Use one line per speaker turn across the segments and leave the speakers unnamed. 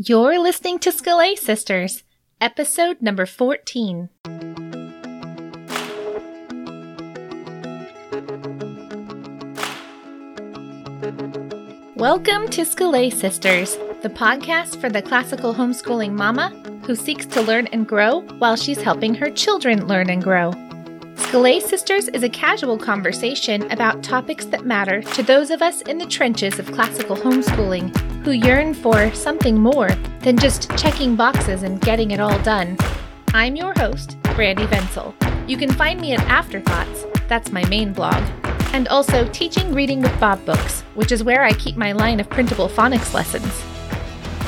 You're listening to Scholé Sisters, episode number 14. Welcome to Scholé Sisters, the podcast for the classical homeschooling mama who seeks to learn and grow while she's helping her children learn and grow. Scholé Sisters is a casual conversation about topics that matter to those of us in the trenches of classical homeschooling who yearn for something more than just checking boxes and getting it all done. I'm your host, Brandy Vencel. You can find me at Afterthoughts, that's my main blog, and also Teaching Reading with Bob Books, which is where I keep my line of printable phonics lessons.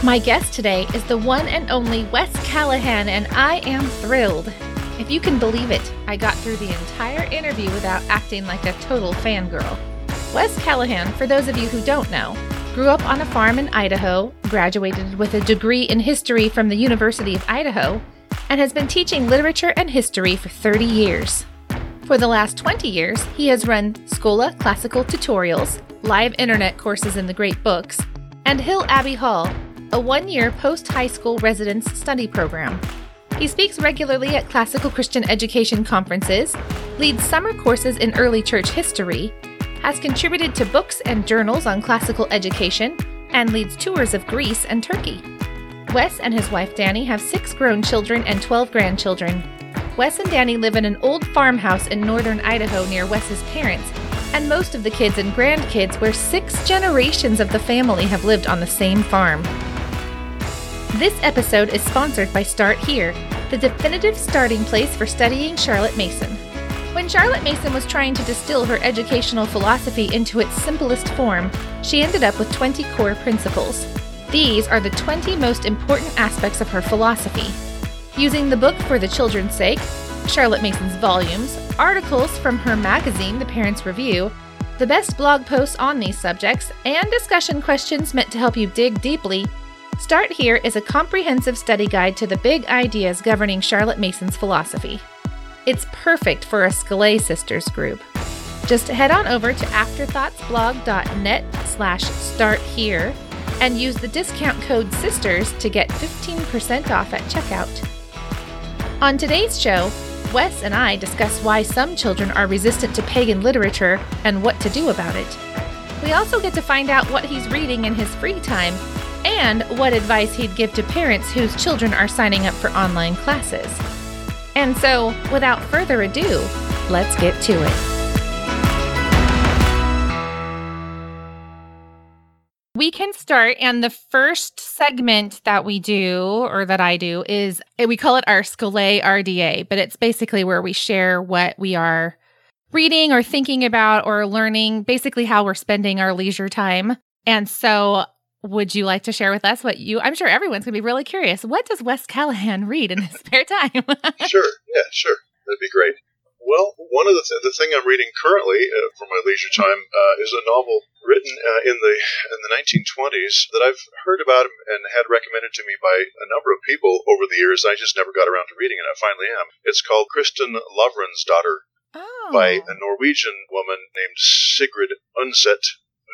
My guest today is the one and only Wes Callihan, and I am thrilled. If you can believe it, I got through the entire interview without acting like a total fangirl. Wes Callihan, for those of you who don't know, grew up on a farm in Idaho, graduated with a degree in history from the University of Idaho, and has been teaching literature and history for 30 years. For the last 20 years, he has run Schola Classical Tutorials, live internet courses in the Great Books, and Hill Abbey Hall, a one year post high school residence study program. He speaks regularly at classical Christian education conferences, leads summer courses in early church history, has contributed to books and journals on classical education, and leads tours of Greece and Turkey. Wes and his wife Danny have six grown children and 12 grandchildren. Wes and Danny live in an old farmhouse in northern Idaho near Wes's parents, and most of the kids and grandkids, where six generations of the family have lived on the same farm. This episode is sponsored by Start Here, the definitive starting place for studying Charlotte Mason. When Charlotte Mason was trying to distill her educational philosophy into its simplest form, she ended up with 20 core principles. These are the 20 most important aspects of her philosophy. Using the book for the children's sake, Charlotte Mason's volumes, articles from her magazine, The Parents Review, the best blog posts on these subjects, and discussion questions meant to help you dig deeply, Start Here is a comprehensive study guide to the big ideas governing Charlotte Mason's philosophy. It's perfect for a Scholé Sisters group. Just head on over to afterthoughtsblog.net slash start here and use the discount code SISTERS to get 15% off at checkout. On today's show, Wes and I discuss why some children are resistant to pagan literature and what to do about it. We also get to find out what he's reading in his free time and what advice he'd give to parents whose children are signing up for online classes. And so, without further ado, let's get to it. We can start, and the first segment that we do, or that I do, is we call it our Scholé RDA, but it's basically where we share what we are reading or thinking about or learning, basically how we're spending our leisure time. And so would you like to share with us what you? I'm sure everyone's going to be really curious. What does Wes Callihan read in his spare time?
sure, yeah, sure, that'd be great. Well, one of the th- the thing I'm reading currently uh, for my leisure time uh, is a novel written uh, in the in the 1920s that I've heard about and had recommended to me by a number of people over the years. I just never got around to reading it. I finally am. It's called Kristin Lavransdatter
oh.
by a Norwegian woman named Sigrid Undset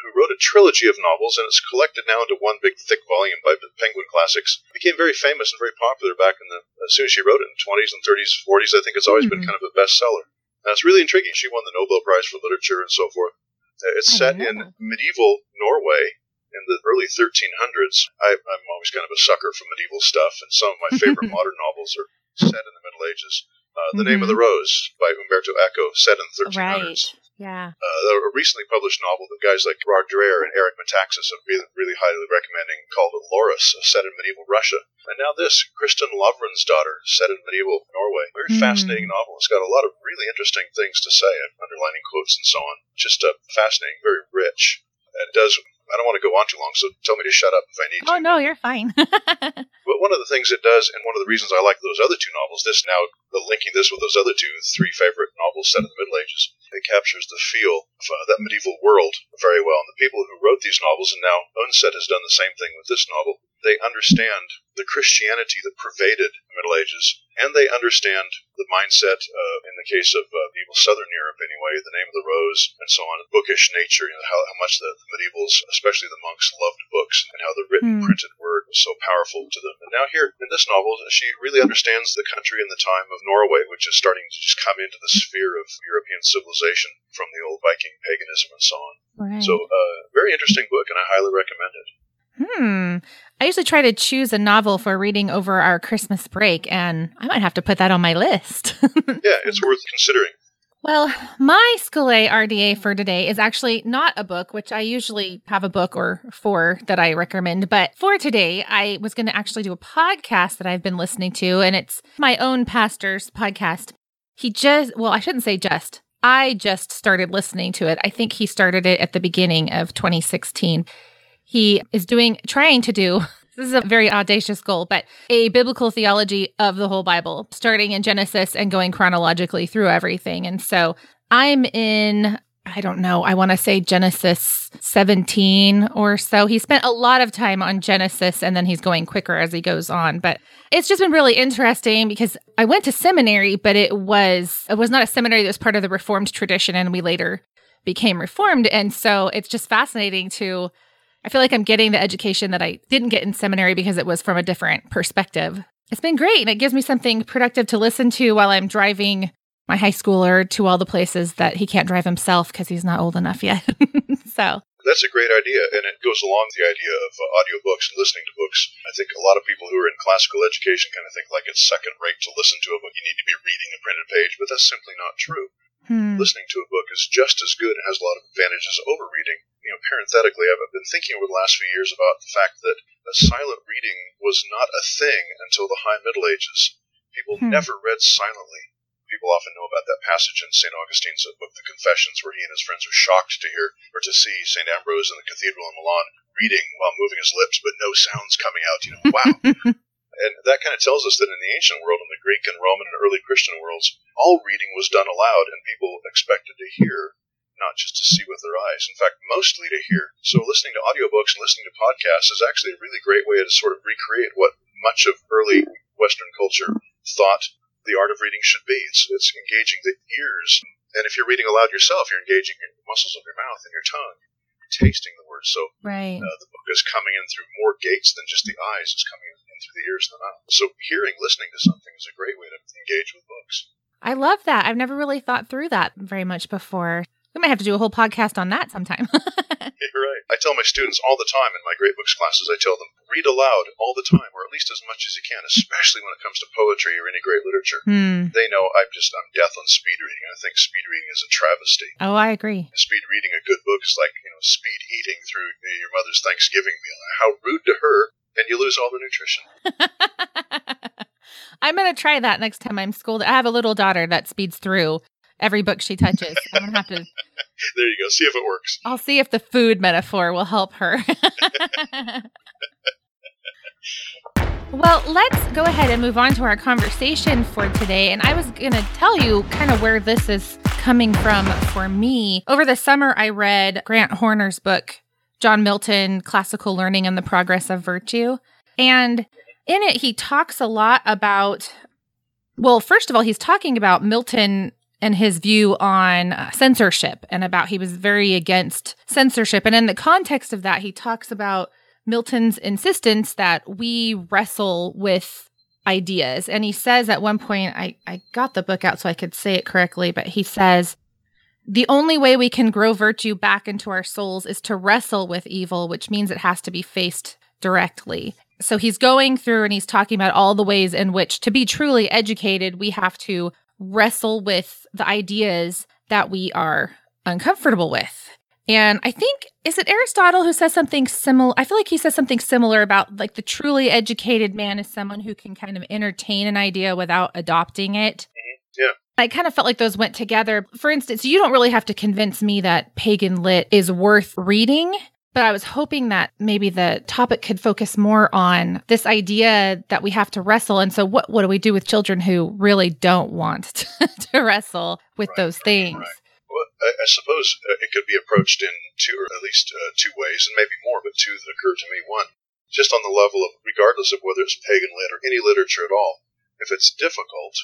who wrote a trilogy of novels, and it's collected now into one big thick volume by Penguin Classics. Became very famous and very popular back in the as soon as she wrote it in the 20s and 30s, 40s. I think it's always mm-hmm. been kind of a bestseller. And it's really intriguing. She won the Nobel Prize for Literature and so forth. Uh, it's set in medieval Norway in the early 1300s. I, am always kind of a sucker for medieval stuff, and some of my favorite modern novels are set in the Middle Ages. Uh, the mm-hmm. Name of the Rose by Umberto Eco, set in the 1300s.
Right. Yeah.
Uh, a recently published novel that guys like Rod Dreher and Eric Metaxas have been really highly recommending called Laurus, set in medieval Russia. And now this, Kristin Lavransdatter, set in medieval Norway. Very mm. fascinating novel. It's got a lot of really interesting things to say, underlining quotes and so on. Just uh, fascinating, very rich. It does I don't want to go on too long, so tell me to shut up if I need
oh,
to.
Oh, no, you're fine.
but one of the things it does, and one of the reasons I like those other two novels, this now linking this with those other two, three favorite novels set in the Middle Ages, it captures the feel of uh, that medieval world very well. And the people who wrote these novels, and now Undset has done the same thing with this novel, they understand the Christianity that pervaded the Middle Ages, and they understand the mindset, uh, in the case of uh, medieval Southern Europe anyway, the name of the rose, and so on. Bookish nature, you know, how, how much the, the medievals, especially the monks, loved books, and how the written,
Hmm.
printed word was so powerful to them. And now here in this novel, she really understands the country and the time of Norway, which is starting to just come into the sphere of European civilization from the old Viking paganism and so on.
Right.
So, uh, very interesting book, and I highly recommend it.
Hmm. I usually try to choose a novel for reading over our Christmas break, and I might have to put that on my list.
Yeah, it's worth considering.
well, my Scholé RDA for today is actually not a book, which I usually have a book or four that I recommend. But for today, I was going to actually do a podcast that I've been listening to, and it's my own pastor's podcast. He just, well, I shouldn't say just. I just started listening to it. I think he started it at the beginning of 2016. He is doing, trying to do, this is a very audacious goal, but a biblical theology of the whole Bible, starting in Genesis and going chronologically through everything. And so I'm in, I don't know, I want to say Genesis 17 or so. He spent a lot of time on Genesis and then he's going quicker as he goes on. But it's just been really interesting because I went to seminary, but it was it was not a seminary that was part of the Reformed tradition, and we later became Reformed. And so it's just fascinating to I feel like I'm getting the education that I didn't get in seminary because it was from a different perspective. It's been great and it gives me something productive to listen to while I'm driving my high schooler to all the places that he can't drive himself because he's not old enough yet. so,
That's a great idea, and it goes along the idea of uh, audiobooks and listening to books. I think a lot of people who are in classical education kind of think like it's second rate to listen to a book. You need to be reading a printed page, but that's simply not true.
hmm.
Listening to a book is just as good and has a lot of advantages over reading. You know, parenthetically, I've been thinking over the last few years about the fact that silent reading was not a thing until the High Middle Ages. People
Hmm.
never read silently. People often know about that passage in St. Augustine's book, The Confessions, where he and his friends are shocked to hear or to see St. Ambrose in the cathedral in Milan reading while moving his lips, but no sounds coming out. You know, wow. and that kind of tells us that in the ancient world, in the Greek and Roman and early Christian worlds, all reading was done aloud, and people expected to hear, not just to see with their eyes. In fact, mostly to hear. So listening to audiobooks and listening to podcasts is actually a really great way to sort of recreate what much of early Western culture thought the art of reading should be. It's, it's engaging the ears. And if you're reading aloud yourself, you're engaging the muscles of your mouth and your tongue, tasting the words. So
right.
uh, the book is coming in through more gates than just the eyes. It's coming in through the ears and the mouth. So hearing, listening to something is a great way to engage with books.
I love that. I've never really thought through that very much before. We might have to do a whole podcast on that sometime.
You're right. I tell my students all the time in my Great Books classes, I tell them, read aloud all the time, or at least as much as you can, especially when it comes to poetry or any great literature.
hmm.
They know I'm just, I'm death on speed reading. I think speed reading is a travesty.
Oh, I agree.
Speed reading a good book is like, you know, speed eating through your mother's Thanksgiving meal. How rude to her, and you lose all the nutrition.
I'm going to try that next time I'm schooled. I have a little daughter that speeds through every book she touches. I'm to have to,
There you go. See if it works.
I'll see if the food metaphor will help her. well, let's go ahead and move on to our conversation for today. And I was going to tell you kind of where this is coming from for me. Over the summer, I read Grant Horner's book, John Milton Classical Learning and the Progress of Virtue. And in it, he talks a lot about, well, first of all, he's talking about Milton and his view on uh, censorship and about he was very against censorship. And in the context of that, he talks about Milton's insistence that we wrestle with ideas. And he says at one point, I, I got the book out so I could say it correctly, but he says, the only way we can grow virtue back into our souls is to wrestle with evil, which means it has to be faced directly. So he's going through and he's talking about all the ways in which to be truly educated, we have to wrestle with the ideas that we are uncomfortable with. And I think, is it Aristotle who says something similar? I feel like he says something similar about like the truly educated man is someone who can kind of entertain an idea without adopting it. Mm-hmm.
Yeah.
I kind of felt like those went together. For instance, you don't really have to convince me that pagan lit is worth reading, but I was hoping that maybe the topic could focus more on this idea that we have to wrestle. And so, what, what do we do with children who really don't want to, to wrestle with
Right,
those things?
right. Well, I, I suppose uh, it could be approached in two, or at least uh, two ways, and maybe more, but two that occur to me. One, just on the level of, regardless of whether it's pagan lit or any literature at all, if it's difficult,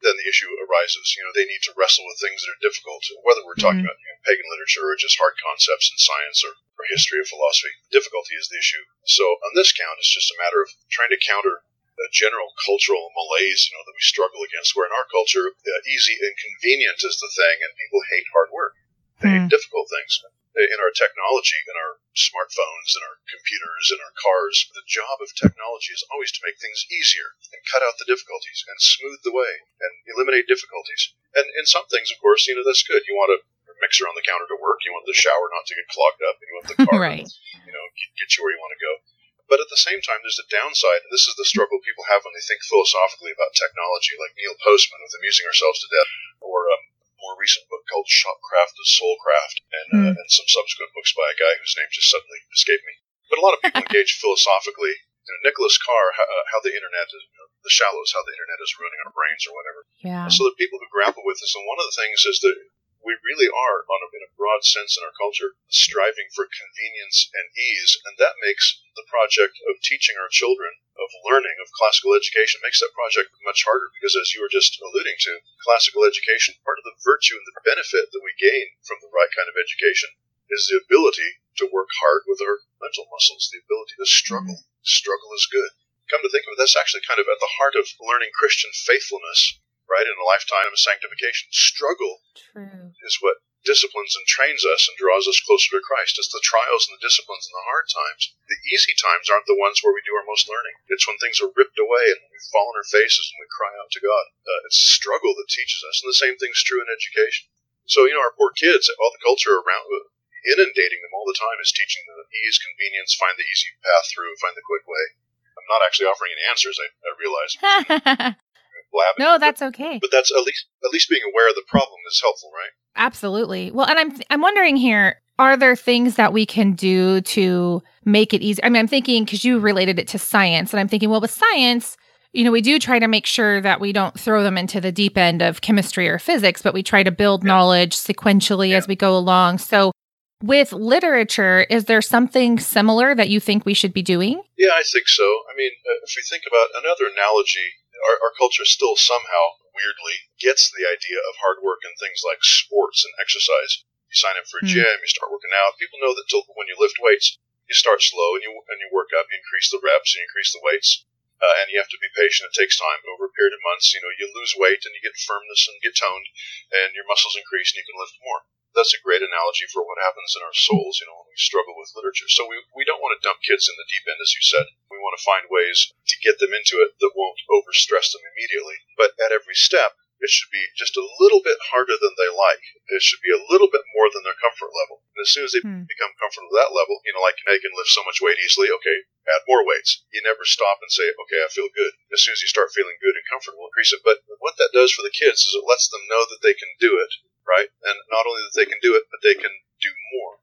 then the issue arises. You know, they need to wrestle with things that are difficult, whether we're talking
Mhm.
about you know, pagan literature or just hard concepts in science or, or history or philosophy. Difficulty is the issue. So on this count, it's just a matter of trying to counter a general cultural malaise, you know, that we struggle against. Where in our culture, uh, easy and convenient is the thing, and people hate hard work. They
Hmm.
hate difficult things. In our technology, in our smartphones, and our computers, and our cars, the job of technology is always to make things easier and cut out the difficulties and smooth the way and eliminate difficulties. And in some things, of course, you know, that's good. You want a mixer on the counter to work. You want the shower not to get clogged up. And you want the car
right.
you know, get, get you where you want to go. But at the same time, there's a downside, and this is the struggle people have when they think philosophically about technology, like Neil Postman with Amusing Ourselves to Death, or um, more recent book called Shopcraft of Soulcraft, and, uh, and some subsequent books by a guy whose name just suddenly escaped me. But a lot of people engage philosophically. You know, Nicholas Carr, how, uh, how the internet, is, you know, the shallows, how the internet is ruining our brains or whatever.
Yeah.
So the people who grapple with this, and one of the things is that we really are, on a, in a broad sense in our culture, striving for convenience and ease, and that makes the project of teaching our children, of learning, of classical education, makes that project much harder because, as you were just alluding to, classical education, part of the virtue and the benefit that we gain from the right kind of education is the ability to work hard with our mental muscles, the ability to struggle. Mm-hmm. Struggle is good. Come to think of it, that's actually kind of at the heart of learning Christian faithfulness right? In a lifetime of sanctification. Struggle
True.
is what disciplines and trains us and draws us closer to Christ. It's the trials and the disciplines and the hard times. The easy times aren't the ones where we do our most learning. It's when things are ripped away and we fall on our faces and we cry out to God. Uh, it's struggle that teaches us, and the same thing's true in education. So, you know, our poor kids, all the culture around, uh, inundating them all the time is teaching them ease, convenience, find the easy path through, find the quick way. I'm not actually offering any answers, I, I realize. Blabbing.
no, that's okay.
But that's at least at least being aware of the problem is helpful, right?
Absolutely. Well, and I'm I'm wondering here, are there things that we can do to make it easy? I mean, I'm thinking because you related it to science, and I'm thinking, well, with science, you know, we do try to make sure that we don't throw them into the deep end of chemistry or physics, but we try to build
Yeah.
knowledge sequentially
Yeah.
as we go along. So, with literature, is there something similar that you think we should be doing?
Yeah, I think so. I mean, uh, if we think about another analogy, our, our culture still somehow weirdly gets the idea of hard work and things like sports and exercise. You sign up for a
Hmm.
gym, you start working out. People know that till, when you lift weights, you start slow and you and you work up, you increase the reps, you increase the weights, uh, and you have to be patient. It takes time over a period of months. You know, you lose weight and you get firmness and get toned, and your muscles increase and you can lift more. That's a great analogy for what happens in our souls, you know, when we struggle with literature. So we, we don't want to dump kids in the deep end, as you said. We want to find ways to get them into it that won't overstress them immediately. But at every step, it should be just a little bit harder than they like. It should be a little bit more than their comfort level. And as soon as they
Hmm.
become comfortable with that level, you know, like they can lift so much weight easily, okay, add more weights. You never stop and say, okay, I feel good. As soon as you start feeling good and comfortable, increase it. But what that does for the kids is it lets them know that they can do it, right? And not only that they can do it, but they can do more.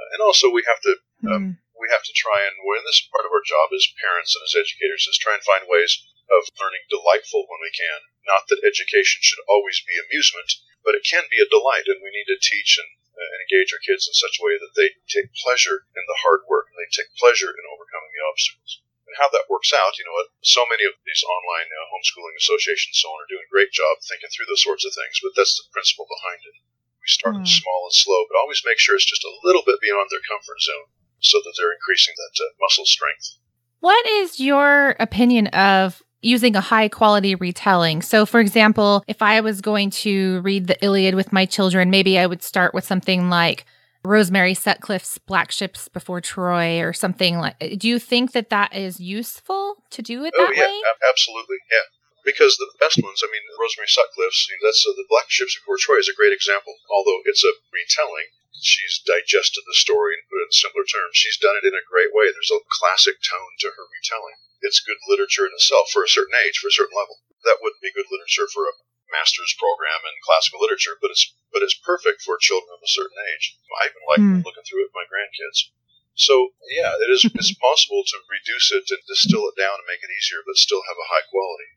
Uh, and also, we have to
Hmm.
we have to try and when this is part of our job as parents and as educators is try and find ways of learning delightful when we can. Not that education should always be amusement, but it can be a delight, and we need to teach and, uh, and engage our kids in such a way that they take pleasure in the hard work and they take pleasure in overcoming the obstacles. How that works out, you know, so many of these online uh, homeschooling associations so on are doing a great job thinking through those sorts of things, but that's the principle behind it. We start
Hmm.
small and slow, but always make sure it's just a little bit beyond their comfort zone so that they're increasing that uh, muscle strength.
What is your opinion of using a high quality retelling? So, for example, if I was going to read the Iliad with my children, maybe I would start with something like Rosemary Sutcliff's Black Ships Before Troy or something like Do you think that that is useful to do it
oh
that
yeah,
way?
ab- absolutely, yeah. Because the best ones, I mean, Rosemary Sutcliff's, that's uh, the Black Ships Before Troy is a great example. Although it's a retelling, she's digested the story and put it in simpler terms. She's done it in a great way. There's a classic tone to her retelling. It's good literature in itself for a certain age, for a certain level. That wouldn't be good literature for a master's program in classical literature, but it's but it's perfect for children of a certain age. I even like
Hmm.
looking through it with my grandkids. So yeah, it is it's possible to reduce it and distill it down and make it easier, but still have a high quality.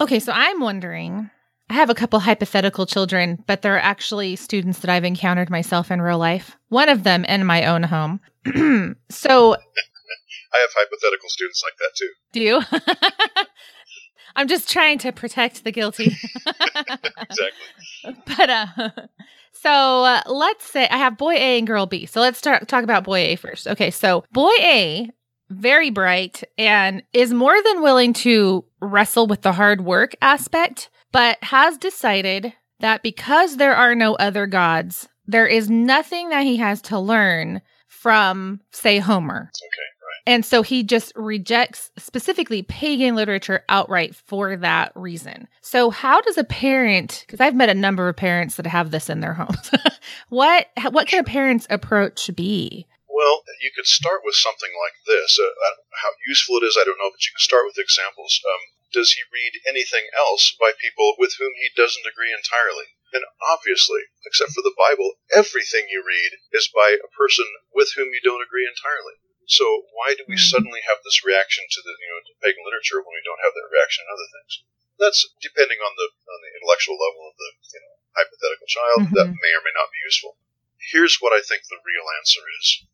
Okay, so I'm wondering I have a couple hypothetical children, but they're actually students that I've encountered myself in real life. One of them in my own home. so
I I have hypothetical students like that too.
Do you? I'm just trying to protect the guilty.
exactly.
But uh so uh, let's say I have boy A and girl B. So let's start talk about boy A first. Okay, so boy A very bright and is more than willing to wrestle with the hard work aspect, but has decided that because there are no other gods, there is nothing that he has to learn from, say, Homer.
Okay.
And so he just rejects specifically pagan literature outright for that reason. So how does a parent, because I've met a number of parents that have this in their homes, what what can a parent's approach be?
Well, you could start with something like this. Uh, how useful it is, I don't know, but you can start with examples. Um, does he read anything else by people with whom he doesn't agree entirely? And obviously, except for the Bible, everything you read is by a person with whom you don't agree entirely. So why do we mm. suddenly have this reaction to the you know to pagan literature when we don't have that reaction in other things? That's depending on the on the intellectual level of the you know hypothetical child. Mm-hmm. That may or may not be useful. Here's what I think the real answer is.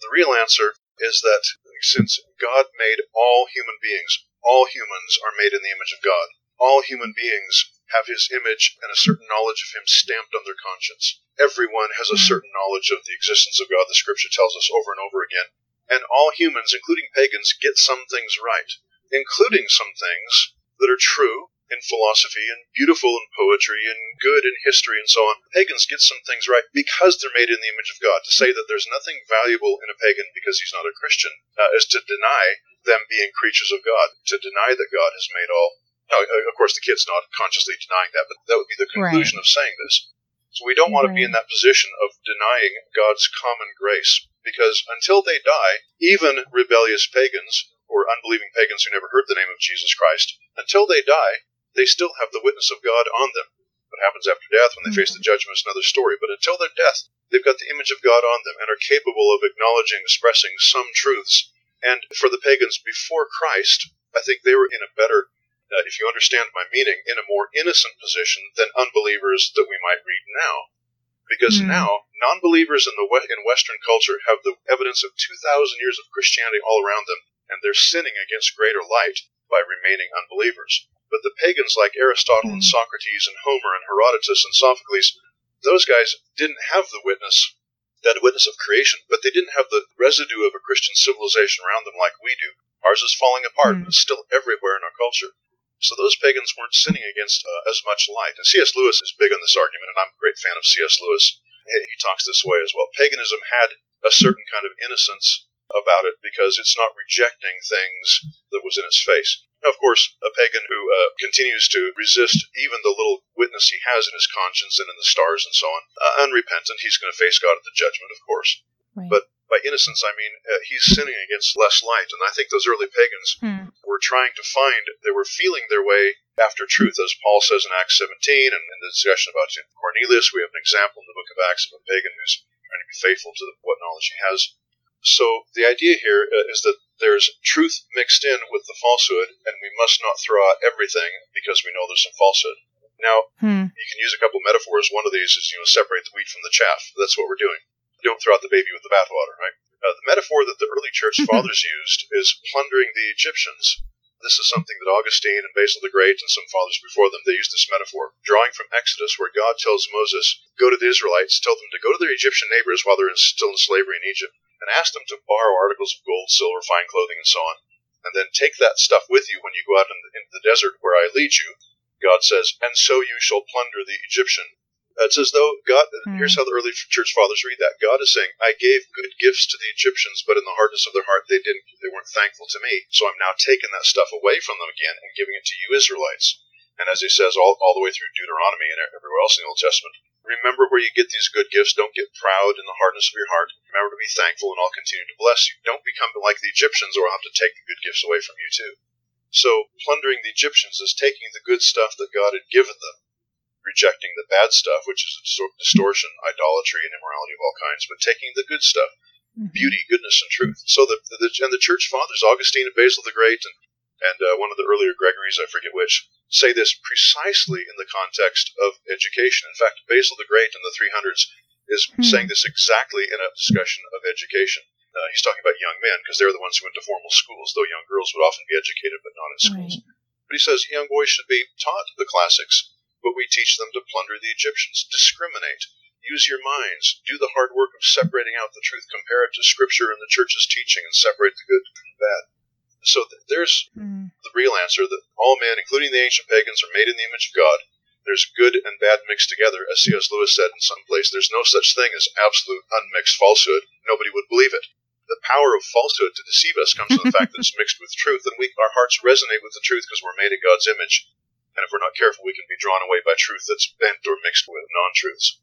The real answer is that since God made all human beings, all humans are made in the image of God. All human beings have his image and a certain knowledge of him stamped on their conscience. Everyone has a hmm. certain knowledge of the existence of God, the scripture tells us over and over again. And all humans, including pagans, get some things right, including some things that are true in philosophy and beautiful in poetry and good in history and so on. Pagans get some things right because they're made in the image of God. To say that there's nothing valuable in a pagan because he's not a Christian uh, is to deny them being creatures of God, to deny that God has made all now, of course, the kid's not consciously denying that, but that would be the conclusion right. of saying this. So we don't want right. to be in that position of denying God's common grace, because until they die, even rebellious pagans or unbelieving pagans who never heard the name of Jesus Christ, until they die, they still have the witness of God on them. What happens after death when they mm-hmm. face the judgment is another story, but until their death, they've got the image of God on them and are capable of acknowledging, expressing some truths. And for the pagans before Christ, I think they were in a better uh, if you understand my meaning, in a more innocent position than unbelievers that we might read now. Because mm. now, non believers in, the in Western culture have the evidence of 2,000 years of Christianity all around them, and they're sinning against greater light by remaining unbelievers. But the pagans like Aristotle mm. and Socrates and Homer and Herodotus and Sophocles, those guys didn't have the witness, that witness of creation, but they didn't have the residue of a Christian civilization around them like we do. Ours is falling apart, mm. but it's still everywhere in our culture. So those pagans weren't sinning against uh, as much light. And C.S. Lewis is big on this argument, and I'm a great fan of C.S. Lewis. He talks this way as well. Paganism had a certain kind of innocence about it because it's not rejecting things that was in its face. Now, of course, a pagan who uh, continues to resist even the little witness he has in his conscience and in the stars and so on, uh, unrepentant, he's going to face God at the judgment, of course. Right. But by innocence, I mean uh, he's sinning against less light. And I think those early pagans hmm. were trying to find, they were feeling their way after truth, as Paul says in Acts 17, and in the discussion about Cornelius, we have an example in the book of Acts of a pagan who's trying to be faithful to the, what knowledge he has. So the idea here uh, is that there's truth mixed in with the falsehood, and we must not throw out everything because we know there's some falsehood. Now, hmm. you can use a couple metaphors. One of these is, you know, separate the wheat from the chaff. That's what we're doing don't throw out the baby with the bathwater, right? Uh, the metaphor that the early church fathers used is plundering the Egyptians. This is something that Augustine and Basil the Great and some fathers before them, they used this metaphor, drawing from Exodus, where God tells Moses, go to the Israelites, tell them to go to their Egyptian neighbors while they're in, still in slavery in Egypt, and ask them to borrow articles of gold, silver, fine clothing, and so on, and then take that stuff with you when you go out in the, into the desert where I lead you. God says, and so you shall plunder the Egyptian it's as though God, mm. here's how the early church fathers read that. God is saying, I gave good gifts to the Egyptians, but in the hardness of their heart, they didn't, they weren't thankful to me. So I'm now taking that stuff away from them again and giving it to you Israelites. And as he says all, all the way through Deuteronomy and everywhere else in the Old Testament, remember where you get these good gifts. Don't get proud in the hardness of your heart. Remember to be thankful, and I'll continue to bless you. Don't become like the Egyptians, or I'll have to take the good gifts away from you too. So plundering the Egyptians is taking the good stuff that God had given them rejecting the bad stuff, which is distortion, idolatry, and immorality of all kinds, but taking the good stuff, mm-hmm. beauty, goodness, and truth. So the, the and the church fathers, Augustine and Basil the Great, and and uh, one of the earlier Gregories, I forget which, say this precisely in the context of education. In fact, Basil the Great in the 300s is mm-hmm. saying this exactly in a discussion of education. Uh, he's talking about young men because they're the ones who went to formal schools, though young girls would often be educated but not in schools.
Right.
But he says young boys should be taught the classics, but we teach them to plunder the Egyptians, discriminate, use your minds, do the hard work of separating out the truth, compare it to Scripture and the church's teaching, and separate the good from the bad. So th- there's
Mm.
the real answer that all men, including the ancient pagans, are made in the image of God. There's good and bad mixed together. As C.S. Lewis said in some place, there's no such thing as absolute unmixed falsehood. Nobody would believe it. The power of falsehood to deceive us comes from the fact that it's mixed with truth, and we, our hearts resonate with the truth because we're made in God's image. And if we're not careful, we can be drawn away by truth that's bent or mixed with non truths.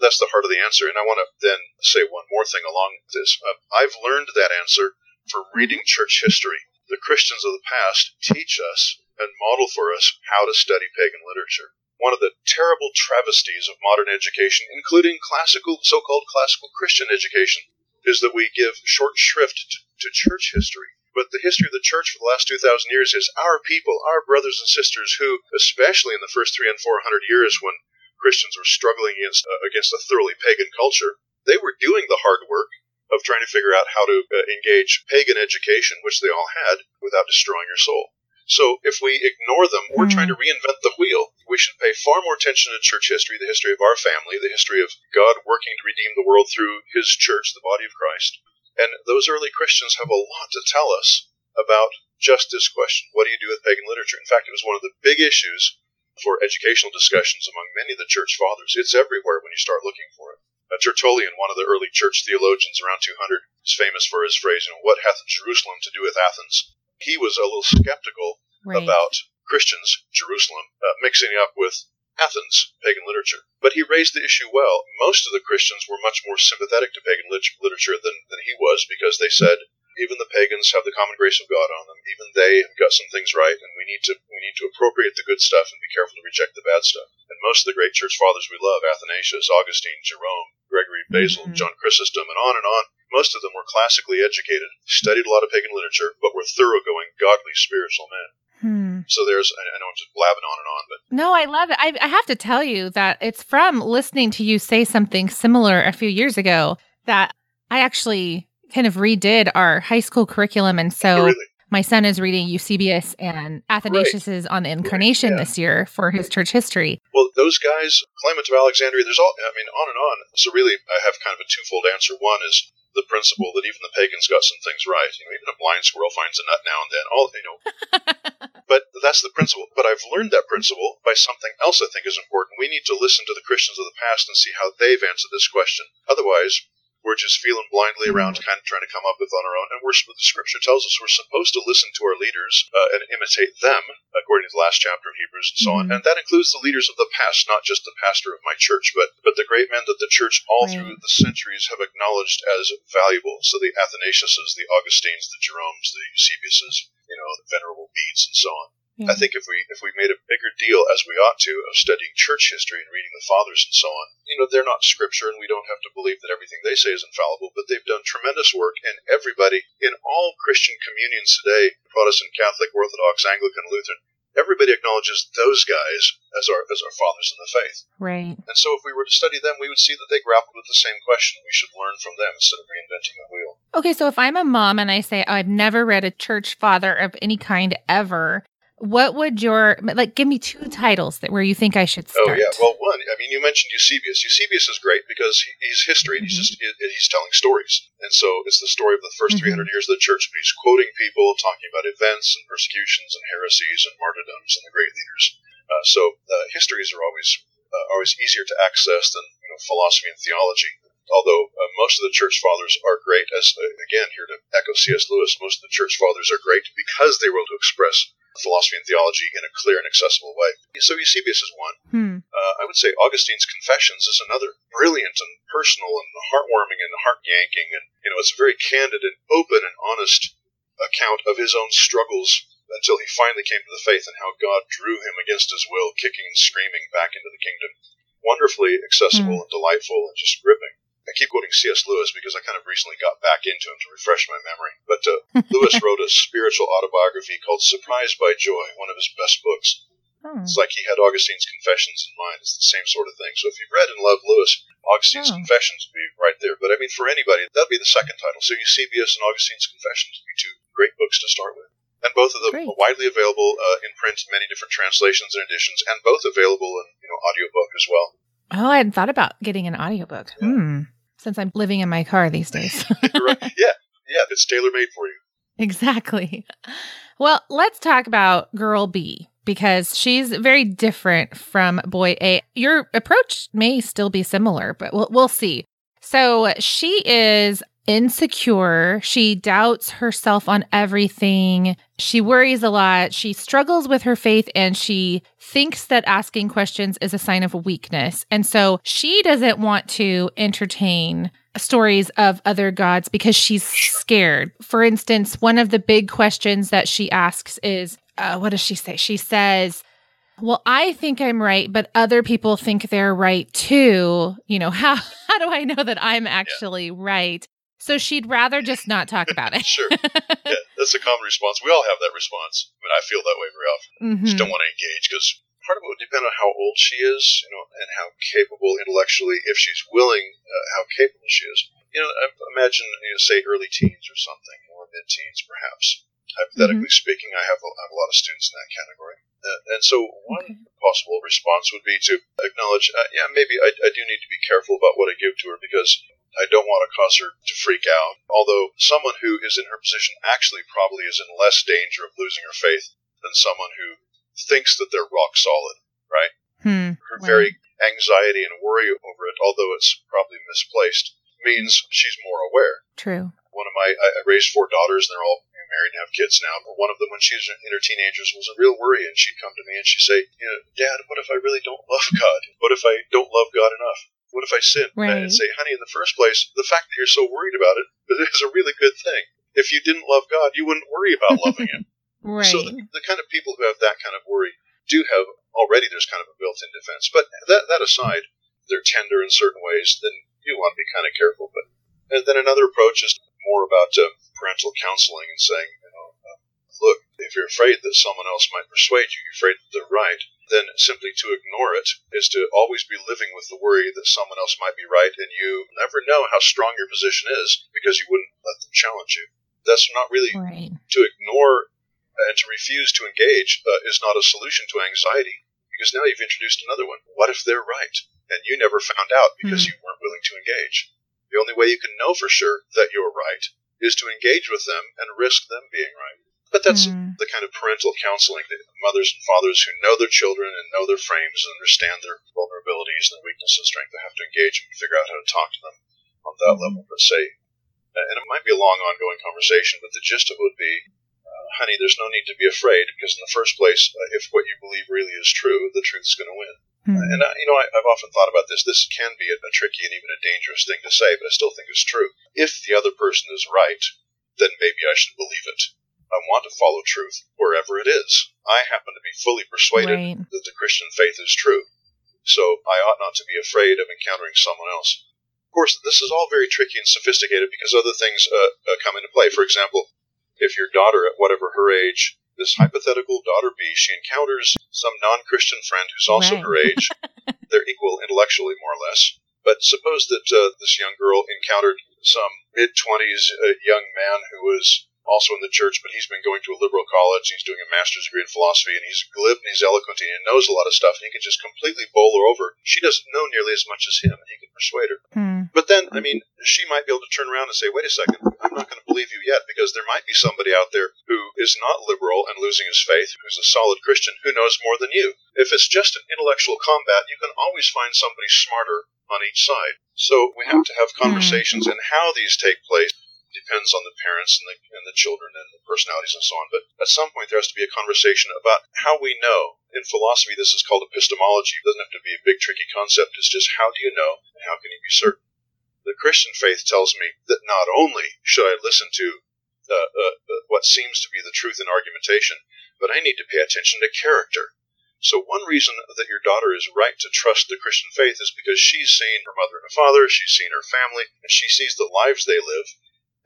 That's the heart of the answer. And I want to then say one more thing along this. Uh, I've learned that answer from reading church history. The Christians of the past teach us and model for us how to study pagan literature. One of the terrible travesties of modern education, including classical, so-called classical Christian education, is that we give short shrift to, to church history. But the history of the church for the last 2,000 years is our people, our brothers and sisters who, especially in the first three and 400 years when Christians were struggling against, uh, against a thoroughly pagan culture, they were doing the hard work of trying to figure out how to uh, engage pagan education, which they all had, without destroying your soul. So if we ignore them, we're trying to reinvent the wheel. We should pay far more attention to church history, the history of our family, the history of God working to redeem the world through his church, the body of Christ. And those early Christians have a lot to tell us about just this question. What do you do with pagan literature? In fact, it was one of the big issues for educational discussions among many of the church fathers. It's everywhere when you start looking for it. Uh, Tertullian, one of the early church theologians around 200, is famous for his phrase, you know, what hath Jerusalem to do with Athens? He was a little skeptical
Right.
about Christians, Jerusalem, uh, mixing up with Athens, pagan literature. But he raised the issue well. Most of the Christians were much more sympathetic to pagan lit- literature than, than he was because they said, even the pagans have the common grace of God on them. Even they have got some things right, and we need to we need to appropriate the good stuff and be careful to reject the bad stuff. And most of the great church fathers we love, Athanasius, Augustine, Jerome, Gregory, Basil,
Mhm.
John Chrysostom, and on and on. Most of them were classically educated, studied a lot of pagan literature, but were thoroughgoing, godly, spiritual men.
Hmm.
So there's, I I know I'm just blabbing on and on, but
No, I love it. I, I have to tell you that it's from listening to you say something similar a few years ago that I actually kind of redid our high school curriculum. And so
really,
my son is reading Eusebius and Athanasius is on the Incarnation
yeah.
this year for his church history.
well, those guys, Clement of Alexandria, there's all, I mean, on and on. So really, I have kind of a twofold answer. One is the principle that even the pagans got some things right. You know, even a blind squirrel finds a nut now and then. All you know, but that's the principle. But I've learned that principle by something else I think is important. We need to listen to the Christians of the past and see how they've answered this question. Otherwise, we're just feeling blindly around, kind of trying to come up with on our own. And we're, the scripture tells us we're supposed to listen to our leaders uh, and imitate them, according to the last chapter of Hebrews and so on.
Mhm.
And that includes the leaders of the past, not just the pastor of my church, but but the great men that the church all
Right.
through the centuries have acknowledged as valuable. So the Athanasiuses, the Augustines, the Jeromes, the Eusebiuses, you know, the Venerable Bedes, and so on. I think if we if we made a bigger deal as we ought to of studying church history and reading the fathers and so on, you know, they're not scripture and we don't have to believe that everything they say is infallible, but they've done tremendous work and everybody in all Christian communions today, Protestant, Catholic, Orthodox, Anglican, Lutheran, everybody acknowledges those guys as our as our fathers in the faith.
Right.
And so if we were to study them, we would see that they grappled with the same question. We should learn from them instead of reinventing the wheel.
Okay, so if I'm a mom and I say oh, I've never read a church father of any kind ever, what would your like give me two titles that where you think I should start?
Oh yeah. Well, one. I mean, you mentioned Eusebius. Eusebius is great because he, he's history and he's just he- he's telling stories, and so it's the story of the 1st
Mhm.
300 years of the church. But he's quoting people, talking about events and persecutions and heresies and martyrdoms and the great leaders. Uh, so uh, histories are always uh, always easier to access than you know philosophy and theology. Although uh, most of the church fathers are great, as uh, again here to echo C.S. Lewis, most of the church fathers are great because they were able to express philosophy and theology in a clear and accessible way. So Eusebius is one.
Hmm.
Uh, I would say Augustine's Confessions is another brilliant and personal and heartwarming and heart yanking, and you know it's a very candid and open and honest account of his own struggles until he finally came to the faith and how God drew him against his will, kicking and screaming back into the kingdom. Wonderfully accessible and delightful and just gripping. I keep quoting C.S. Lewis because I kind of recently got back into him to refresh my memory. But uh, Lewis wrote a spiritual autobiography called Surprised by Joy, one of his best books.
Hmm.
It's like he had Augustine's Confessions in mind. It's the same sort of thing. So if you've read and loved Lewis, Augustine's
Oh.
Confessions would be right there. But I mean, for anybody, that'd be the second title. So Eusebius and Augustine's Confessions would be two great books to start with. And both of them
Great.
are widely available uh, in print, many different translations and editions, and both available in you know audiobook as well.
Oh, I hadn't thought about getting an audiobook. Hmm. Since I'm living in my car these days.
Right. Yeah, yeah, it's tailor made for you.
exactly. Well, let's talk about girl B because she's very different from boy A. Your approach may still be similar, but we'll, we'll see. So she is insecure. She doubts herself on everything. She worries a lot. She struggles with her faith and she thinks that asking questions is a sign of weakness. And so she doesn't want to entertain stories of other gods because she's scared. For instance, one of the big questions that she asks is uh, what does she say? She says, well, I think I'm right, but other people think they're right too. You know, how how do I know that I'm actually right? So she'd rather just not talk about it.
Sure. Yeah, that's a common response. We all have that response. I mean, I feel that way very often. Just
Mhm.
don't want to engage because part of it would depend on how old she is, you know, and how capable intellectually, if she's willing, uh, how capable she is. You know, I- imagine, you know, say early teens or something, or mid teens perhaps. Hypothetically speaking, I have a, I have a lot of students in that category. Uh, and so one
Okay.
possible response would be to acknowledge, uh, yeah, maybe I, I do need to be careful about what I give to her because I don't want to cause her to freak out. Although someone who is in her position actually probably is in less danger of losing her faith than someone who thinks that they're rock solid, right?
Hmm.
Her
Right.
very anxiety and worry over it, although it's probably misplaced, means she's more aware.
True.
One of my, I, I raised four daughters, and they're all married and have kids now. But one of them, when she was in her teenagers, was a real worry, and she'd come to me and she'd say, you know, Dad, what if I really don't love God? What if I don't love God enough? What if I sin? And
Right.
I'd say, honey, in the first place, the fact that you're so worried about it is a really good thing. If you didn't love God, you wouldn't worry about loving Him.
Right.
So the, the kind of people who have that kind of worry do have already there's kind of a built-in defense. But that that aside, they're tender in certain ways. Then you want to be kind of careful. But and then another approach is more about uh, parental counseling and saying, you know, uh, look, if you're afraid that someone else might persuade you, you're afraid that they're right, then simply to ignore it is to always be living with the worry that someone else might be right, and you never know how strong your position is because you wouldn't let them challenge you. That's not really
right.
to ignore and to refuse to engage uh, is not a solution to anxiety because now you've introduced another one. What if they're right and you never found out because
Hmm.
you weren't willing to engage? The only way you can know for sure that you're right is to engage with them and risk them being right. But that's
Hmm.
the kind of parental counseling that mothers and fathers who know their children and know their frames and understand their vulnerabilities and their weaknesses and strength they have to engage and figure out how to talk to them on that
Mhm.
level. But say, and it might be a long ongoing conversation, but the gist of it would be uh, honey, there's no need to be afraid because in the first place, uh, if what you believe really is true, the truth is going to win.
Hmm.
And uh, you know, I, I've often thought about this. This can be a, a tricky and even a dangerous thing to say, but I still think it's true. If the other person is right, then maybe I should believe it. I want to follow truth wherever it is. I happen to be fully persuaded
Right.
that the Christian faith is true, so I ought not to be afraid of encountering someone else. Of course, this is all very tricky and sophisticated because other things uh, uh, come into play. For example, if your daughter, at whatever her age, this hypothetical daughter B, she encounters some non-Christian friend who's also
Right.
her age. They're equal intellectually, more or less. But suppose that uh, this young girl encountered some mid-twenties uh, young man who was also in the church, but he's been going to a liberal college. He's doing a master's degree in philosophy, and he's glib and he's eloquent, and he knows a lot of stuff, and he can just completely bowl her over. She doesn't know nearly as much as him, and he can persuade her.
Hmm.
But then, I mean, she might be able to turn around and say, wait a second, I'm not going to believe you yet because there might be somebody out there who is not liberal and losing his faith, who's a solid Christian, who knows more than you. If it's just an intellectual combat, you can always find somebody smarter on each side. So we have to have conversations, and how these take place depends on the parents and the, and the children and the personalities and so on. But at some point, there has to be a conversation about how we know. In philosophy, this is called epistemology. It doesn't have to be a big, tricky concept. It's just how do you know and how can you be certain? The Christian faith tells me that not only should I listen to uh, uh, uh, what seems to be the truth in argumentation, but I need to pay attention to character. So one reason that your daughter is right to trust the Christian faith is because she's seen her mother and father, she's seen her family, and she sees the lives they live.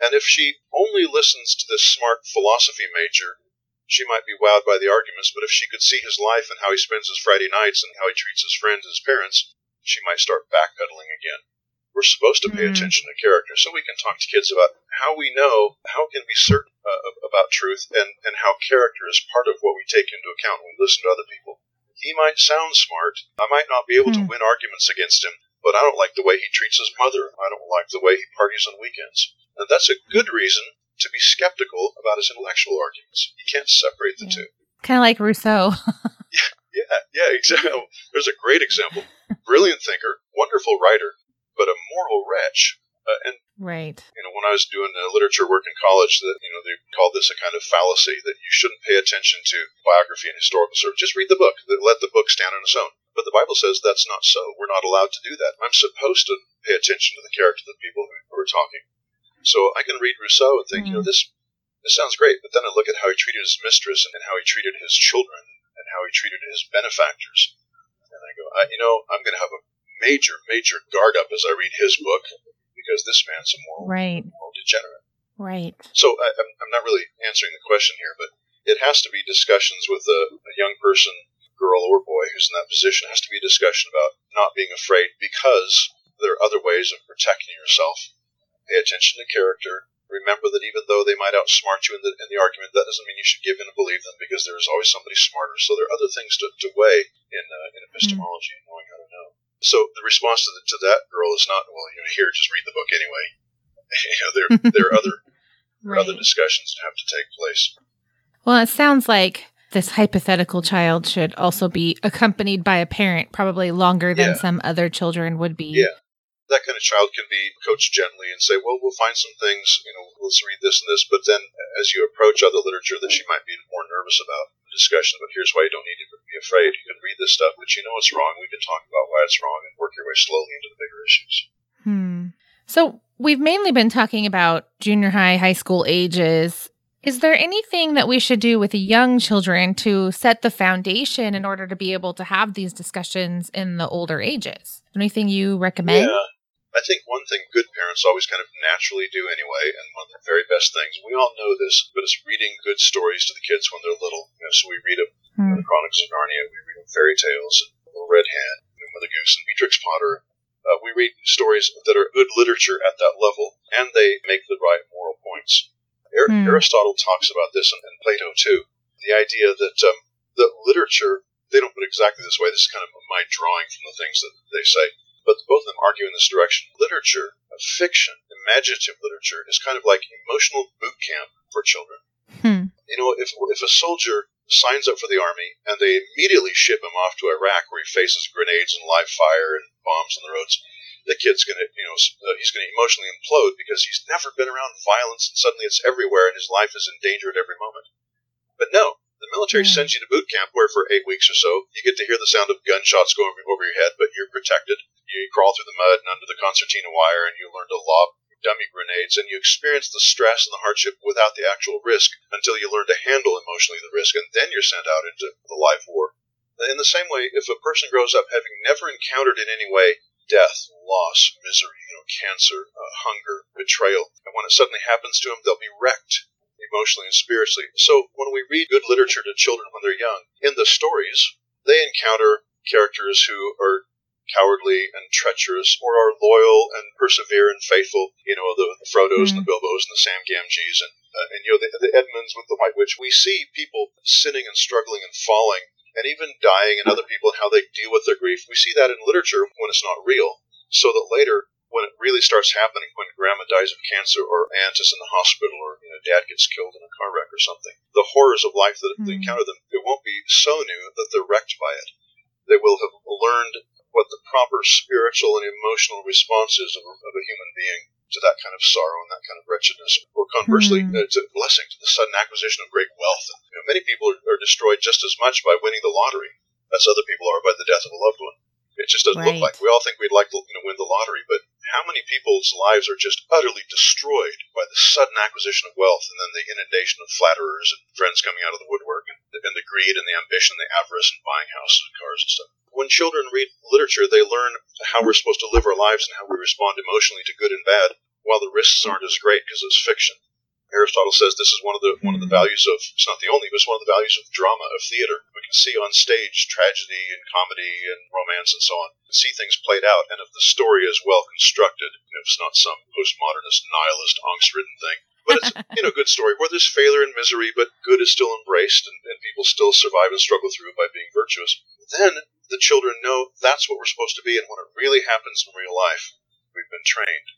And if she only listens to this smart philosophy major, she might be wowed by the arguments, but if she could see his life and how he spends his Friday nights and how he treats his friends, and his parents, she might start backpedaling again. We're supposed to pay
Mm.
attention to character so we can talk to kids about how we know, how can be certain uh, about truth, and, and how character is part of what we take into account when we listen to other people. He might sound smart. I might not be able to
Hmm.
win arguments against him, but I don't like the way he treats his mother. I don't like the way he parties on weekends. And that's a good reason to be skeptical about his intellectual arguments. You can't separate the
Yeah.
two.
Kind of like Rousseau.
Yeah, yeah, exactly. There's a great example. Brilliant thinker, wonderful writer, but a moral wretch. Uh, and
right.
you know, when I was doing uh, literature work in college, that you know they called this a kind of fallacy that you shouldn't pay attention to biography and historical service. Just read the book. Let the book stand on its own. But the Bible says that's not so. We're not allowed to do that. I'm supposed to pay attention to the character of the people who, who are talking. So I can read Rousseau and think, you know, mm. this this sounds great, but then I look at how he treated his mistress and how he treated his children and how he treated his benefactors, and I go, I, you know, I'm going to have a major, major guard up as I read his book because this man's a moral,
Right.
moral degenerate.
Right.
So I, I'm, I'm not really answering the question here, but it has to be discussions with a, a young person, girl or boy who's in that position. It has to be a discussion about not being afraid because there are other ways of protecting yourself. Pay attention to character. Remember that even though they might outsmart you in the, in the argument, that doesn't mean you should give in and believe them because there's always somebody smarter. So there are other things to, to weigh in, uh, in epistemology and knowing how to know. So the response to, the, to that girl is not, well, you know, here, just read the book anyway. you know, there, there are other there are other discussions that have to take place.
Well, it sounds like this hypothetical child should also be accompanied by a parent, probably longer than
Yeah.
some other children would be.
Yeah. That kind of child can be coached gently and say, well, we'll find some things, you know, let's read this and this. But then as you approach other literature that she might be more nervous about, the discussion about here's why you don't need to be afraid. You can read this stuff, but you know it's wrong. We can talk about why it's wrong and work your way slowly into the bigger issues.
Hmm. So we've mainly been talking about junior high, high school ages. Is there anything that we should do with young children to set the foundation in order to be able to have these discussions in the older ages? Anything you recommend?
Yeah. I think one thing good parents always kind of naturally do anyway, and one of the very best things, we all know this, but it's reading good stories to the kids when they're little. You know, so we read them,
Hmm.
the Chronicles of Narnia, we read them fairy tales, and Little Red Hen, and Mother Goose, and Beatrix Potter. Uh, we read stories that are good literature at that level, and they make the right moral points.
Hmm.
Aristotle talks about this, and, and Plato too. The idea that um, that literature, they don't put it exactly this way. This is kind of my drawing from the things that they say but both of them argue in this direction. Literature, uh, fiction, imaginative literature, is kind of like emotional boot camp for children.
Hmm.
You know, if if a soldier signs up for the army and they immediately ship him off to Iraq where he faces grenades and live fire and bombs on the roads, the kid's gonna, you know, uh, he's gonna emotionally implode because he's never been around violence and suddenly it's everywhere and his life is in danger at every moment. But no, the military
Hmm.
sends you to boot camp where for eight weeks or so you get to hear the sound of gunshots going over your head, but you're protected. You crawl through the mud and under the concertina wire, and you learn to lob dummy grenades, and you experience the stress and the hardship without the actual risk until you learn to handle emotionally the risk, and then you're sent out into the live war. In the same way, if a person grows up having never encountered in any way death, loss, misery, you know, cancer, uh, hunger, betrayal, and when it suddenly happens to them, they'll be wrecked emotionally and spiritually. So when we read good literature to children when they're young, in the stories, they encounter characters who are cowardly and treacherous, or are loyal and persevere and faithful. You know, the, the Frodos and the Bilbos and the Sam Gamgees and, uh, and you know, the, the Edmunds with the White Witch. We see people sinning and struggling and falling and even dying and other people and how they deal with their grief. We see that in literature when it's not real. So that later, when it really starts happening, when grandma dies of cancer or aunt is in the hospital or you know, dad gets killed in a car wreck or something, the horrors of life that they
Hmm.
encounter them, it won't be so new that they're wrecked by it. They will have learned what the proper spiritual and emotional response is of, of a human being to that kind of sorrow and that kind of wretchedness, or conversely,
Hmm.
uh, to blessing, to the sudden acquisition of great wealth. You know, many people are, are destroyed just as much by winning the lottery as other people are by the death of a loved one. It just doesn't
Right.
look like. We all think we'd like to you know, win the lottery, but how many people's lives are just utterly destroyed by the sudden acquisition of wealth and then the inundation of flatterers and friends coming out of the woodwork and, and the greed and the ambition and the avarice and buying houses and cars and stuff? When children read literature, they learn how we're supposed to live our lives and how we respond emotionally to good and bad, while the risks aren't as great because it's fiction. Aristotle says this is one of the one of the
Hmm.
values of it's not the only, but it's one of the values of drama of theater. We can see on stage tragedy and comedy and romance and so on, and see things played out, and if the story is well constructed, if it's not some postmodernist nihilist angst-ridden thing, but it's you know good story where there's failure and misery, but good is still embraced, and, and people still survive and struggle through by being virtuous. Then the children know that's what we're supposed to be, and when it really happens in real life, we've been trained.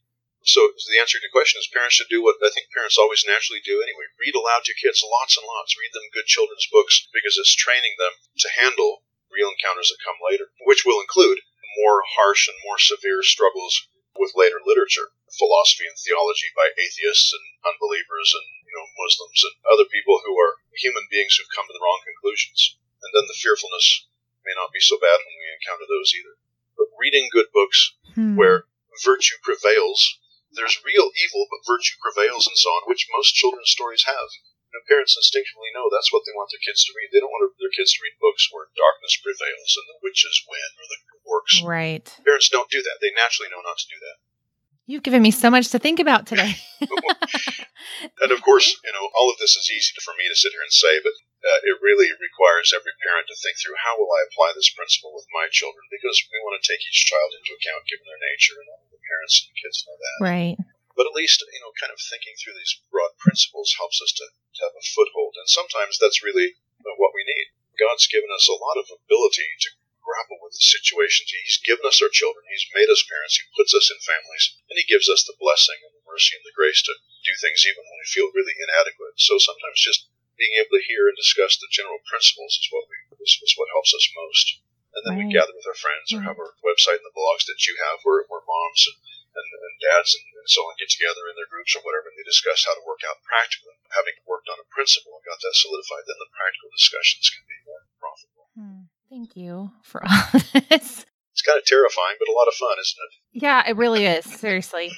So the answer to your question is parents should do what I think parents always naturally do anyway. Read aloud to your kids lots and lots. Read them good children's books because it's training them to handle real encounters that come later, which will include more harsh and more severe struggles with later literature, philosophy and theology by atheists and unbelievers and you know Muslims and other people who are human beings who've come to the wrong conclusions. And then the fearfulness may not be so bad when we encounter those either. But reading good books hmm. where virtue prevails there's real evil, but virtue prevails and so on, which most children's stories have. You know, parents instinctively know that's what they want their kids to read. They don't want their kids to read books where darkness prevails and the witches win or the orcs.
Right.
Parents don't do that. They naturally know not to do that.
You've given me so much to think about today.
and of course, you know, all of this is easy for me to sit here and say, but uh, it really requires every parent to think through how will I apply this principle with my children because we want to take each child into account given their nature and all parents and kids know that.
Right.
But at least, you know, kind of thinking through these broad principles helps us to, to have a foothold. And sometimes that's really what we need. God's given us a lot of ability to grapple with the situations. He's given us our children. He's made us parents. He puts us in families. And He gives us the blessing and the mercy and the grace to do things even when we feel really inadequate. So sometimes just being able to hear and discuss the general principles is what we is, is what helps us most. And then right. we gather with our friends or have our website and the blogs that you have where, where moms and, and, and dads and, and so on get together in their groups or whatever and they discuss how to work out practically. Having worked on a principle and got that solidified, then the practical discussions can be more profitable.
Hmm. Thank you for all this.
It's kind of terrifying, but a lot of fun, isn't
it? Yeah, it really is. Seriously,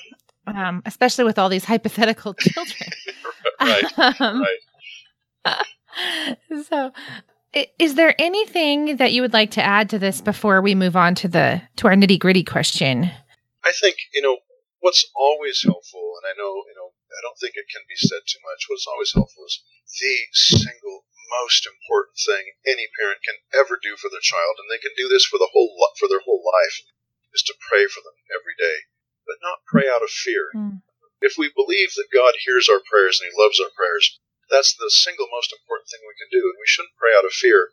um, especially with all these hypothetical children.
right. Um,
right. so, is there anything that you would like to add to this before we move on to the to our nitty gritty question?
I think you know what's always helpful, and I know you know I don't think it can be said too much. What's always helpful is the single most important thing any parent can ever do for their child, and they can do this for the whole for their whole life, is to pray for them every day, but not pray out of fear. Mm. If we believe that God hears our prayers and He loves our prayers, that's the single most important thing we can do, and we shouldn't pray out of fear,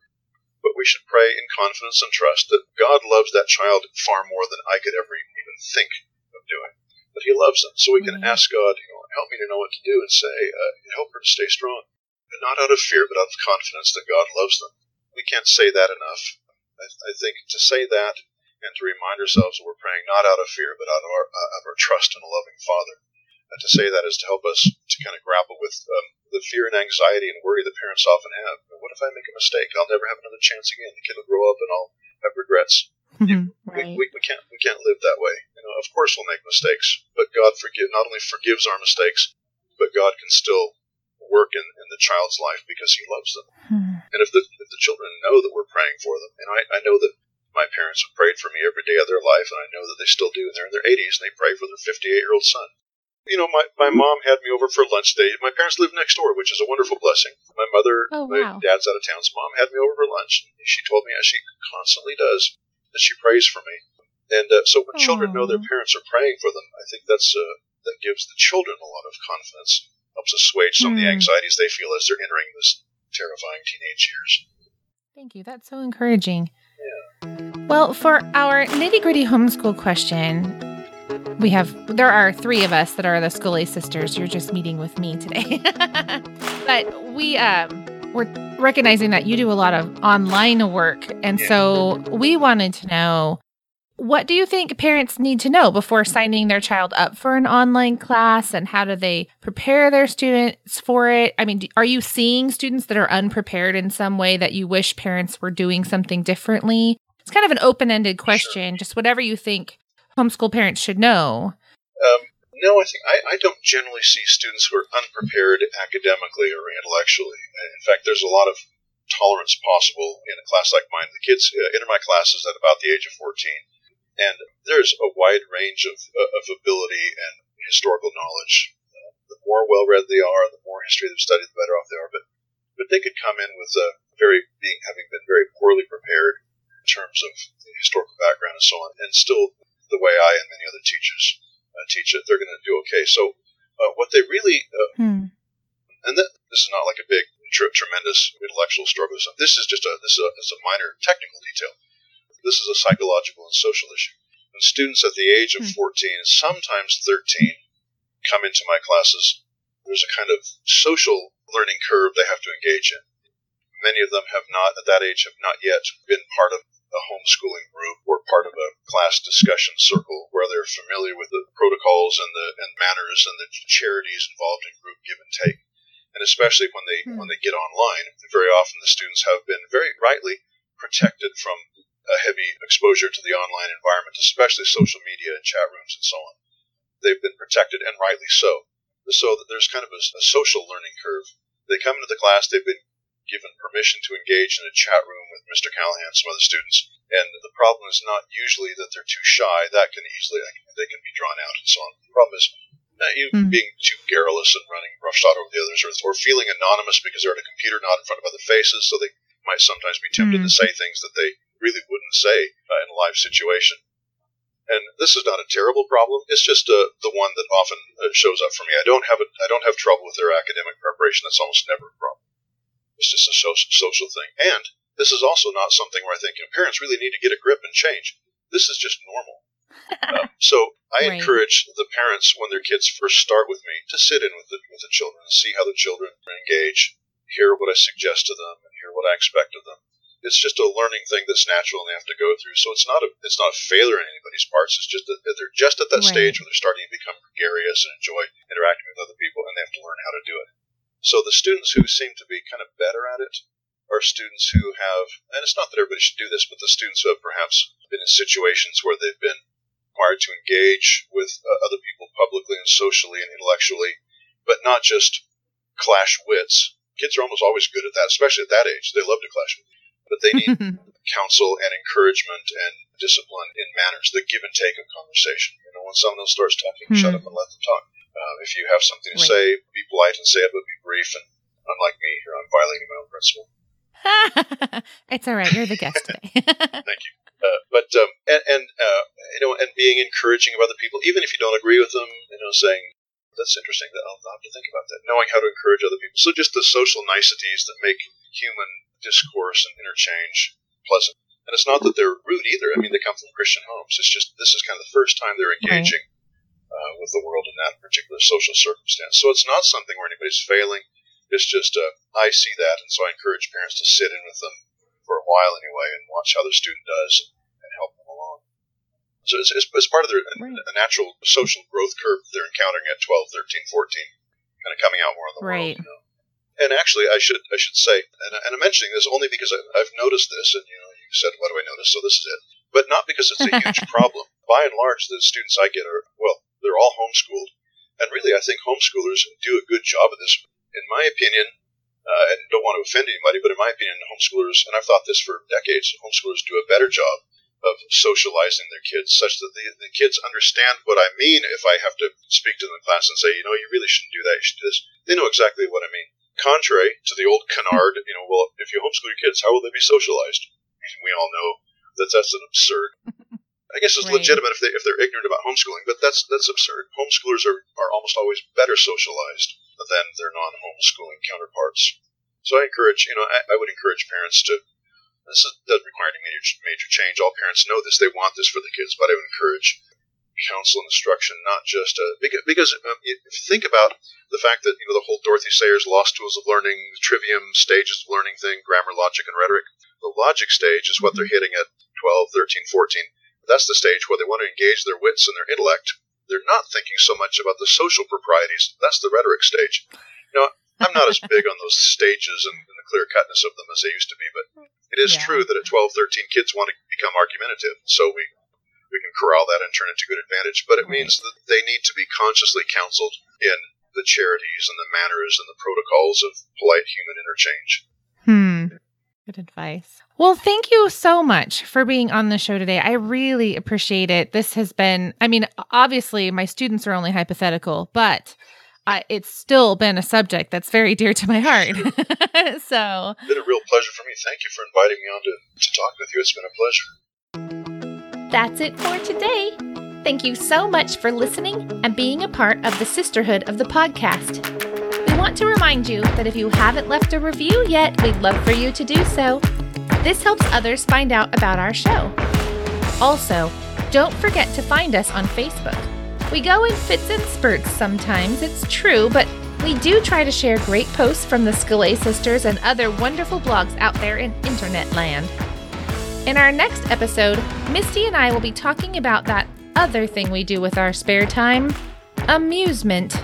but we should pray in confidence and trust that God loves that child far more than I could ever even think of doing. That He loves them, so we can mm. ask God, you know, help me to know what to do, and say, uh, help her to stay strong and not out of fear, but out of confidence that God loves them. We can't say that enough. I, I think to say that and to remind ourselves that we're praying not out of fear, but out of our, uh, of our trust in a loving Father. And to say that is to help us to kind of grapple with um, the fear and anxiety and worry that parents often have. What if I make a mistake? I'll never have another chance again. The kid will grow up and I'll have regrets.
Mm-hmm, right.
we, we, we, can't we can't live that way. You know, of course we'll make mistakes, but God forgive not only forgives our mistakes, but God can still work in, in the child's life because he loves them. Hmm. And if the, if the children know that we're praying for them, and I, I know that my parents have prayed for me every day of their life, and I know that they still do, and they're in their 80s, and they pray for their 58 year old son. You know, my, my mom had me over for lunch today. My parents live next door, which is a wonderful blessing. My mother,
oh,
wow. my dad's out of town, so mom had me over for lunch. And she told me, as she constantly does, that she prays for me. And uh, so when Aww. children know their parents are praying for them, I think that's uh, that gives the children a lot of confidence helps assuage some mm. of the hmm. anxieties they feel as they're entering this terrifying teenage years.
Thank you. That's so encouraging.
Yeah.
Well, for our nitty gritty homeschool question, we have there are three of us that are the Scholé Sisters. You're just meeting with me today, but we um, we're recognizing that you do a lot of online work, and yeah. so we wanted to know what do you think parents need to know before signing their child up for an online class and how do they prepare their students for it? I mean, are you seeing students that are unprepared in some way that you wish parents were doing something differently? It's kind of an open ended question, just whatever you think homeschool parents should know.
Um, no, I think I, I don't generally see students who are unprepared academically or intellectually. In fact, there's a lot of tolerance possible in a class like mine. The kids uh, enter my classes at about the age of 14 and there's a wide range of, uh, of ability and historical knowledge. The more well read they are, the more history they've studied, the better off they are. But but they could come in with a very being having been very poorly prepared in terms of historical background and so on. And still, the way I and many other teachers uh, teach it, they're going to do okay. So, uh, what they really, uh, hmm. and that, this is not like a big, tr- tremendous intellectual struggle. This is just a this is a, it's a minor technical detail. This is a psychological and social issue. When students at the age of hmm. 14, sometimes 13, come into my classes, there's a kind of social learning curve they have to engage in. Many of them have not, at that age, have not yet been part of a homeschooling group or part of a class discussion circle where they're familiar with the protocols and the and manners and the charities involved in group give and take. And especially when they hmm. when they get online, very often the students have been very rightly protected from a heavy exposure to the online environment, especially social media and chat rooms and so on. They've been protected, and rightly so so that there's kind of a, a social learning curve. They come into the class, they've been given permission to engage in a chat room with Mr. Callihan and some other students. And the problem is not usually that they're too shy. That can easily they can be drawn out and so on. The problem is uh, you mm. being too garrulous and running roughshod over the others, or, or, feeling anonymous because they're at a computer, not in front of other faces, so they might sometimes be tempted mm. to say things that they really wouldn't say uh, in a live situation. And this is not a terrible problem. It's just uh, the one that often uh, shows up for me. I don't have a, I don't have trouble with their academic preparation. That's almost never a problem. It's just a so- social thing. And this is also not something where I think you know, parents really need to get a grip and change. This is just normal. uh, so I right. encourage the parents when their kids first start with me to sit in with the with the children and see how the children engage, hear what I suggest to them, and hear what I expect of them it's just a learning thing that's natural and they have to go through. So it's not a it's not a failure in anybody's parts. It's just that they're just at that right. stage where they're starting to become gregarious and enjoy interacting with other people, and they have to learn how to do it. So the students who seem to be kind of better at it are students who have, and it's not that everybody should do this, but the students who have perhaps been in situations where they've been required to engage with uh, other people publicly and socially and intellectually, but not just clash wits. Kids are almost always good at that, especially at that age. They love to clash with but they need counsel and encouragement and discipline in manners, the give and take of conversation. You know, when someone else starts talking, mm-hmm. shut up and let them talk. Uh, if you have something to right. say, be polite and say it, but be brief. And unlike me, here I'm violating my own principle.
it's all right. You're the guest today.
Thank you. Uh, but um, and, and uh, you know, and being encouraging of other people, even if you don't agree with them, you know, saying that's interesting. That I'll have to think about that. Knowing how to encourage other people. So just the social niceties that make human discourse and interchange pleasant. And it's not that they're rude either. I mean, they come from Christian homes. It's just this is kind of the first time they're engaging uh, with the world in that particular social circumstance. So it's not something where anybody's failing. It's just uh, I see that, and so I encourage parents to sit in with them for a while anyway and watch how the student does and, and help them along. So it's, it's, it's part of their right. a, a natural social growth curve they're encountering at 12, 13, 14, kind of coming out more in the right. world. You know? And actually, I should I should say, and, and I'm mentioning this only because I, I've noticed this, and you know, you said, "What do I notice?" So this is it, but not because it's a huge problem. By and large, the students I get are well, they're all homeschooled, and really, I think homeschoolers do a good job of this. In my opinion, uh, and don't want to offend anybody, but in my opinion, homeschoolers, and I've thought this for decades, homeschoolers do a better job of socializing their kids such that the, the kids understand what I mean if I have to speak to them in class and say, you know, you really shouldn't do that, you should do this. They know exactly what I mean. Contrary to the old canard, you know, well, if you homeschool your kids, how will they be socialized? We all know that that's an absurd. I guess it's right. legitimate if they if they're ignorant about homeschooling, but that's that's absurd. Homeschoolers are, are almost always better socialized than their non-homeschooling counterparts. So I encourage, you know, I, I would encourage parents to. This is, doesn't require any major major change. All parents know this; they want this for the kids. But I would encourage counsel and instruction, not just a, because, because um, if you think about the fact that you know the whole Dorothy Sayers lost tools of learning, trivium stages of learning thing, grammar, logic, and rhetoric. The logic stage is what they're mm-hmm. hitting at 12, 13, 14. That's the stage where they want to engage their wits and their intellect. They're not thinking so much about the social proprieties. That's the rhetoric stage. You know, I'm not as big on those stages and, and the clear cutness of them as they used to be, but it is yeah. true that at 12, 13, kids want to become argumentative. So we we can corral that and turn it to good advantage. But it means that they need to be consciously counseled in the charities and the manners and the protocols of polite human interchange.
Hmm. Good advice. Well, thank you so much for being on the show today. I really appreciate it. This has been, I mean, obviously, my students are only hypothetical, but I, it's still been a subject that's very dear to my heart. so
it's been a real pleasure for me. Thank you for inviting me on to, to talk with you. It's been a
pleasure. That's it for today. Thank you so much for listening and being a part of the sisterhood of the podcast. Want to remind you that if you haven't left a review yet, we'd love for you to do so. This helps others find out about our show. Also, don't forget to find us on Facebook. We go in fits and spurts sometimes, it's true, but we do try to share great posts from the Scholé Sisters and other wonderful blogs out there in internet land. In our next episode, Misty and I will be talking about that other thing we do with our spare time amusement.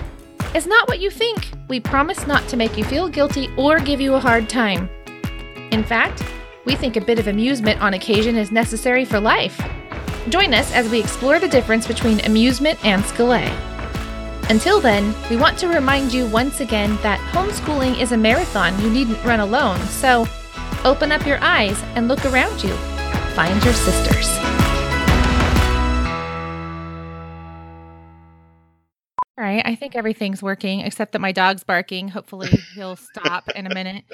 Is not what you think. We promise not to make you feel guilty or give you a hard time. In fact, we think a bit of amusement on occasion is necessary for life. Join us as we explore the difference between amusement and Scholé. Until then, we want to remind you once again that homeschooling is a marathon you needn't run alone, so open up your eyes and look around you. Find your sisters. Right, I think everything's working except that my dog's barking. Hopefully, he'll stop in a minute.